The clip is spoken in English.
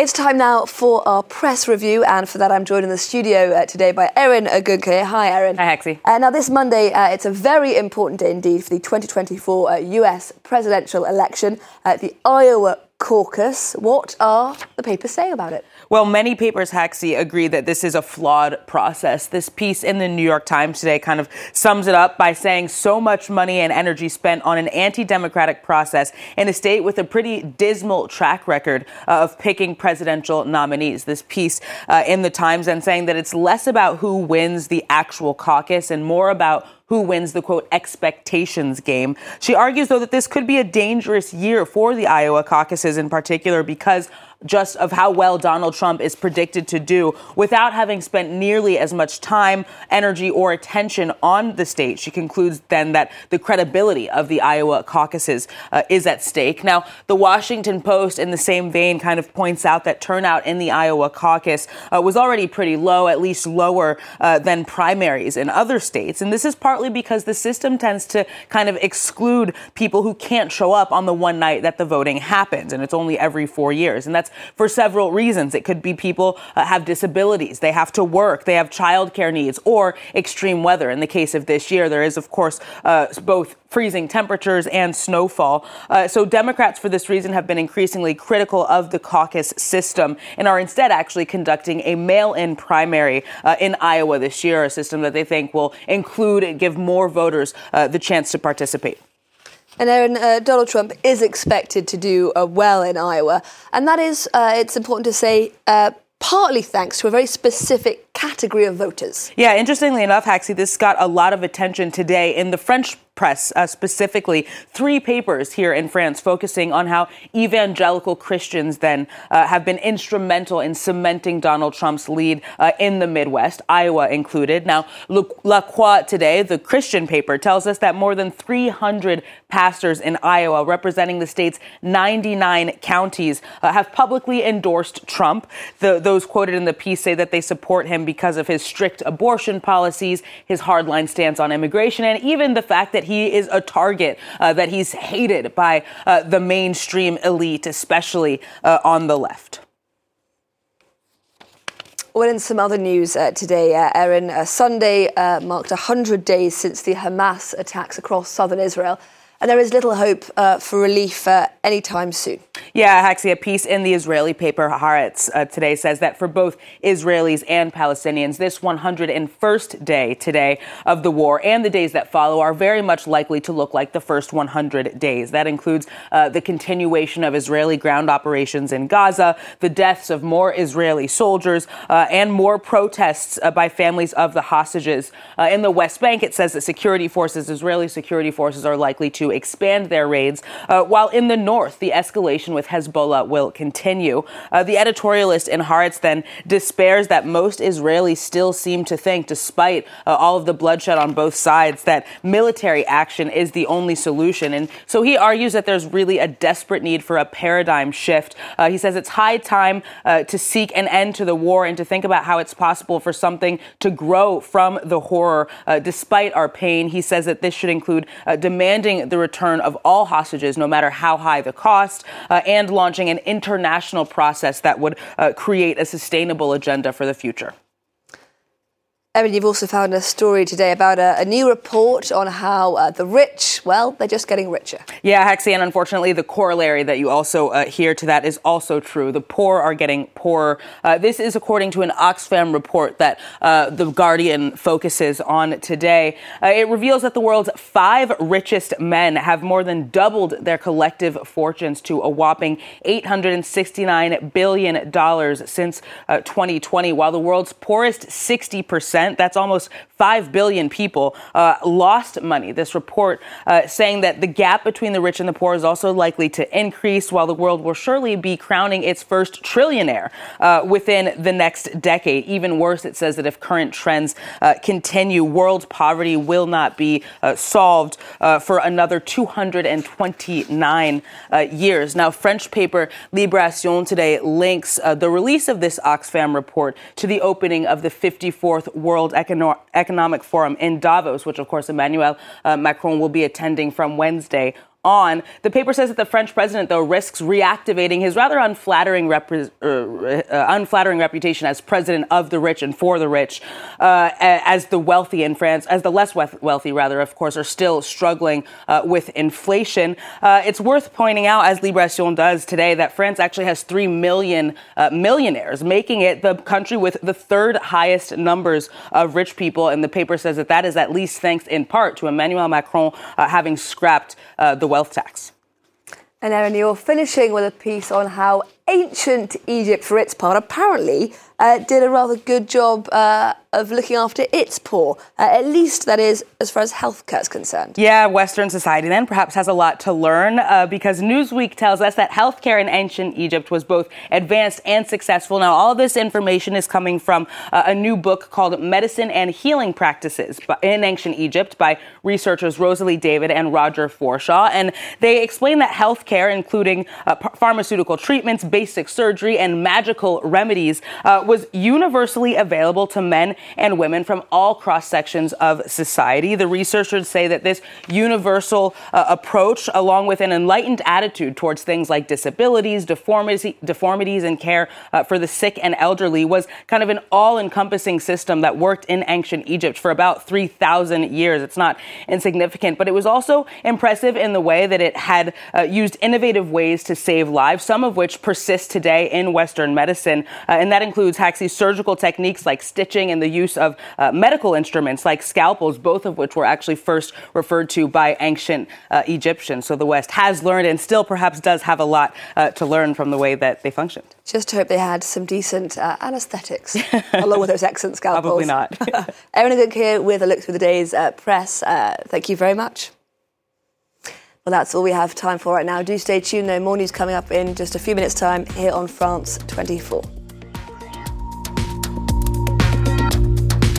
It's time now for our press review, and for that, I'm joined in the studio uh, today by Erin Ogunkeye. Hi, Erin. Hi, Hexy. Uh, now, this Monday, uh, it's a very important day indeed for the 2024 US uh, presidential election. Uh, the Iowa caucus. What are the papers saying about it? Well, many papers, Hexy, agree that this is a flawed process. This piece in the New York Times today kind of sums it up by saying so much money and energy spent on an anti democratic process in a state with a pretty dismal track record uh, of picking presidential nominees. This piece uh, in the Times and saying that it's less about who wins the actual caucus and more about who wins the quote expectations game. She argues, though, that this could be a dangerous year for the Iowa caucuses in particular because just of how well Donald Trump is predicted to do without having spent nearly as much time, energy, or attention on the state. She concludes then that the credibility of the Iowa caucuses uh, is at stake. Now, the Washington Post, in the same vein, kind of points out that turnout in the Iowa caucus uh, was already pretty low, at least lower uh, than primaries in other states. And this is partly because the system tends to kind of exclude people who can't show up on the one night that the voting happens. And it's only every four years. And that's for several reasons. It could be people uh, have disabilities, they have to work, they have childcare needs, or extreme weather. In the case of this year, there is, of course, uh, both freezing temperatures and snowfall. Uh, so Democrats, for this reason, have been increasingly critical of the caucus system and are instead actually conducting a mail-in primary uh, in Iowa this year, a system that they think will include and give more voters uh, the chance to participate. And Erin, uh, Donald Trump is expected to do uh, well in Iowa. And that is, uh, it's important to say, uh, partly thanks to a very specific category of voters. Yeah, interestingly enough, Haxi, this got a lot of attention today in the French press, uh, specifically three papers here in France focusing on how evangelical Christians then uh, have been instrumental in cementing Donald Trump's lead uh, in the Midwest, Iowa included. Now, La Croix today, the Christian paper, tells us that more than 300 pastors in Iowa, representing the state's 99 counties, uh, have publicly endorsed Trump. The, those quoted in the piece say that they support him because of his strict abortion policies, his hardline stance on immigration, and even the fact that he is a target, uh, that he's hated by uh, the mainstream elite, especially uh, on the left. Well, in some other news uh, today, uh, Erin, uh, Sunday uh, marked 100 days since the Hamas attacks across southern Israel and there is little hope uh, for relief uh, anytime soon. Yeah, actually, a piece in the Israeli paper Haaretz uh, today says that for both Israelis and Palestinians, this 101st day today of the war and the days that follow are very much likely to look like the first 100 days. That includes uh, the continuation of Israeli ground operations in Gaza, the deaths of more Israeli soldiers, uh, and more protests uh, by families of the hostages. in the West Bank, it says that security forces, Israeli security forces, are likely to expand their raids, uh, while in the north, the escalation with Hezbollah will continue. Uh, the editorialist in Haaretz then despairs that most Israelis still seem to think, despite uh, all of the bloodshed on both sides, that military action is the only solution. And so he argues that there's really a desperate need for a paradigm shift. Uh, he says it's high time uh, to seek an end to the war and to think about how it's possible for something to grow from the horror uh, despite our pain. He says that this should include demanding the return of all hostages, no matter how high the cost, uh, and launching an international process that would uh, create a sustainable agenda for the future. Erin, you've also found a story today about a, a new report on how uh, the rich, well, they're just getting richer. Yeah, Hexy, and unfortunately, the corollary that you also uh, hear to that is also true. The poor are getting poorer. Uh, this is according to an Oxfam report that uh, The Guardian focuses on today. Uh, it reveals that the world's five richest men have more than doubled their collective fortunes to a whopping $869 billion since 2020, uh, while the world's poorest 60% percent That's almost 5 billion people uh, lost money. This report uh, saying that the gap between the rich and the poor is also likely to increase, while the world will surely be crowning its first trillionaire uh, within the next decade. Even worse, it says that if current trends uh, continue, world poverty will not be uh, solved uh, for another 229 years. Now, French paper Libération today links the release of this Oxfam report to the opening of the 54th World World Economic Forum in Davos, which, of course, Emmanuel uh, Macron will be attending from Wednesday on. The paper says that the French president, though, risks reactivating his rather unflattering, repre- uh, uh, unflattering reputation as president of the rich and for the rich, uh, as the wealthy in France, as the less wealthy, rather, of course, are still struggling uh, with inflation. Uh, it's worth pointing out, as Libération does today, that France actually has three million uh, millionaires, making it the country with the third highest numbers of rich people. And the paper says that that is at least thanks in part to Emmanuel Macron having scrapped the wealth tax. And Erin, you're finishing with a piece on how ancient Egypt, for its part, apparently uh, did a rather good job uh, of looking after its poor. Uh, at least that is as far as healthcare is concerned. Yeah, Western society then perhaps has a lot to learn uh, because Newsweek tells us that healthcare in ancient Egypt was both advanced and successful. Now, all this information is coming from uh, a new book called Medicine and Healing Practices in Ancient Egypt by researchers Rosalie David and Roger Forshaw. And they explain that healthcare, including uh, pharmaceutical treatments, basic surgery, and magical remedies, uh, was universally available to men and women from all cross sections of society. The researchers say that this universal uh, approach, along with an enlightened attitude towards things like disabilities, deformity, deformities, and care uh, for the sick and elderly, was kind of an all encompassing system that worked in ancient Egypt for about 3,000 years. It's not insignificant, but it was also impressive in the way that it had uh, used innovative ways to save lives, some of which persist persist today in Western medicine. Uh, and that includes Haxi's surgical techniques like stitching and the use of uh, medical instruments like scalpels, both of which were actually first referred to by ancient uh, Egyptians. So the West has learned and still perhaps does have a lot uh, to learn from the way that they functioned. Just hope they had some decent uh, anesthetics along with those excellent scalpels. Probably not. Erin O'Gook here with a look through the day's uh, press. thank you very much. Well, that's all we have time for right now. Do stay tuned, though. More news coming up in just a few minutes' time here on France 24.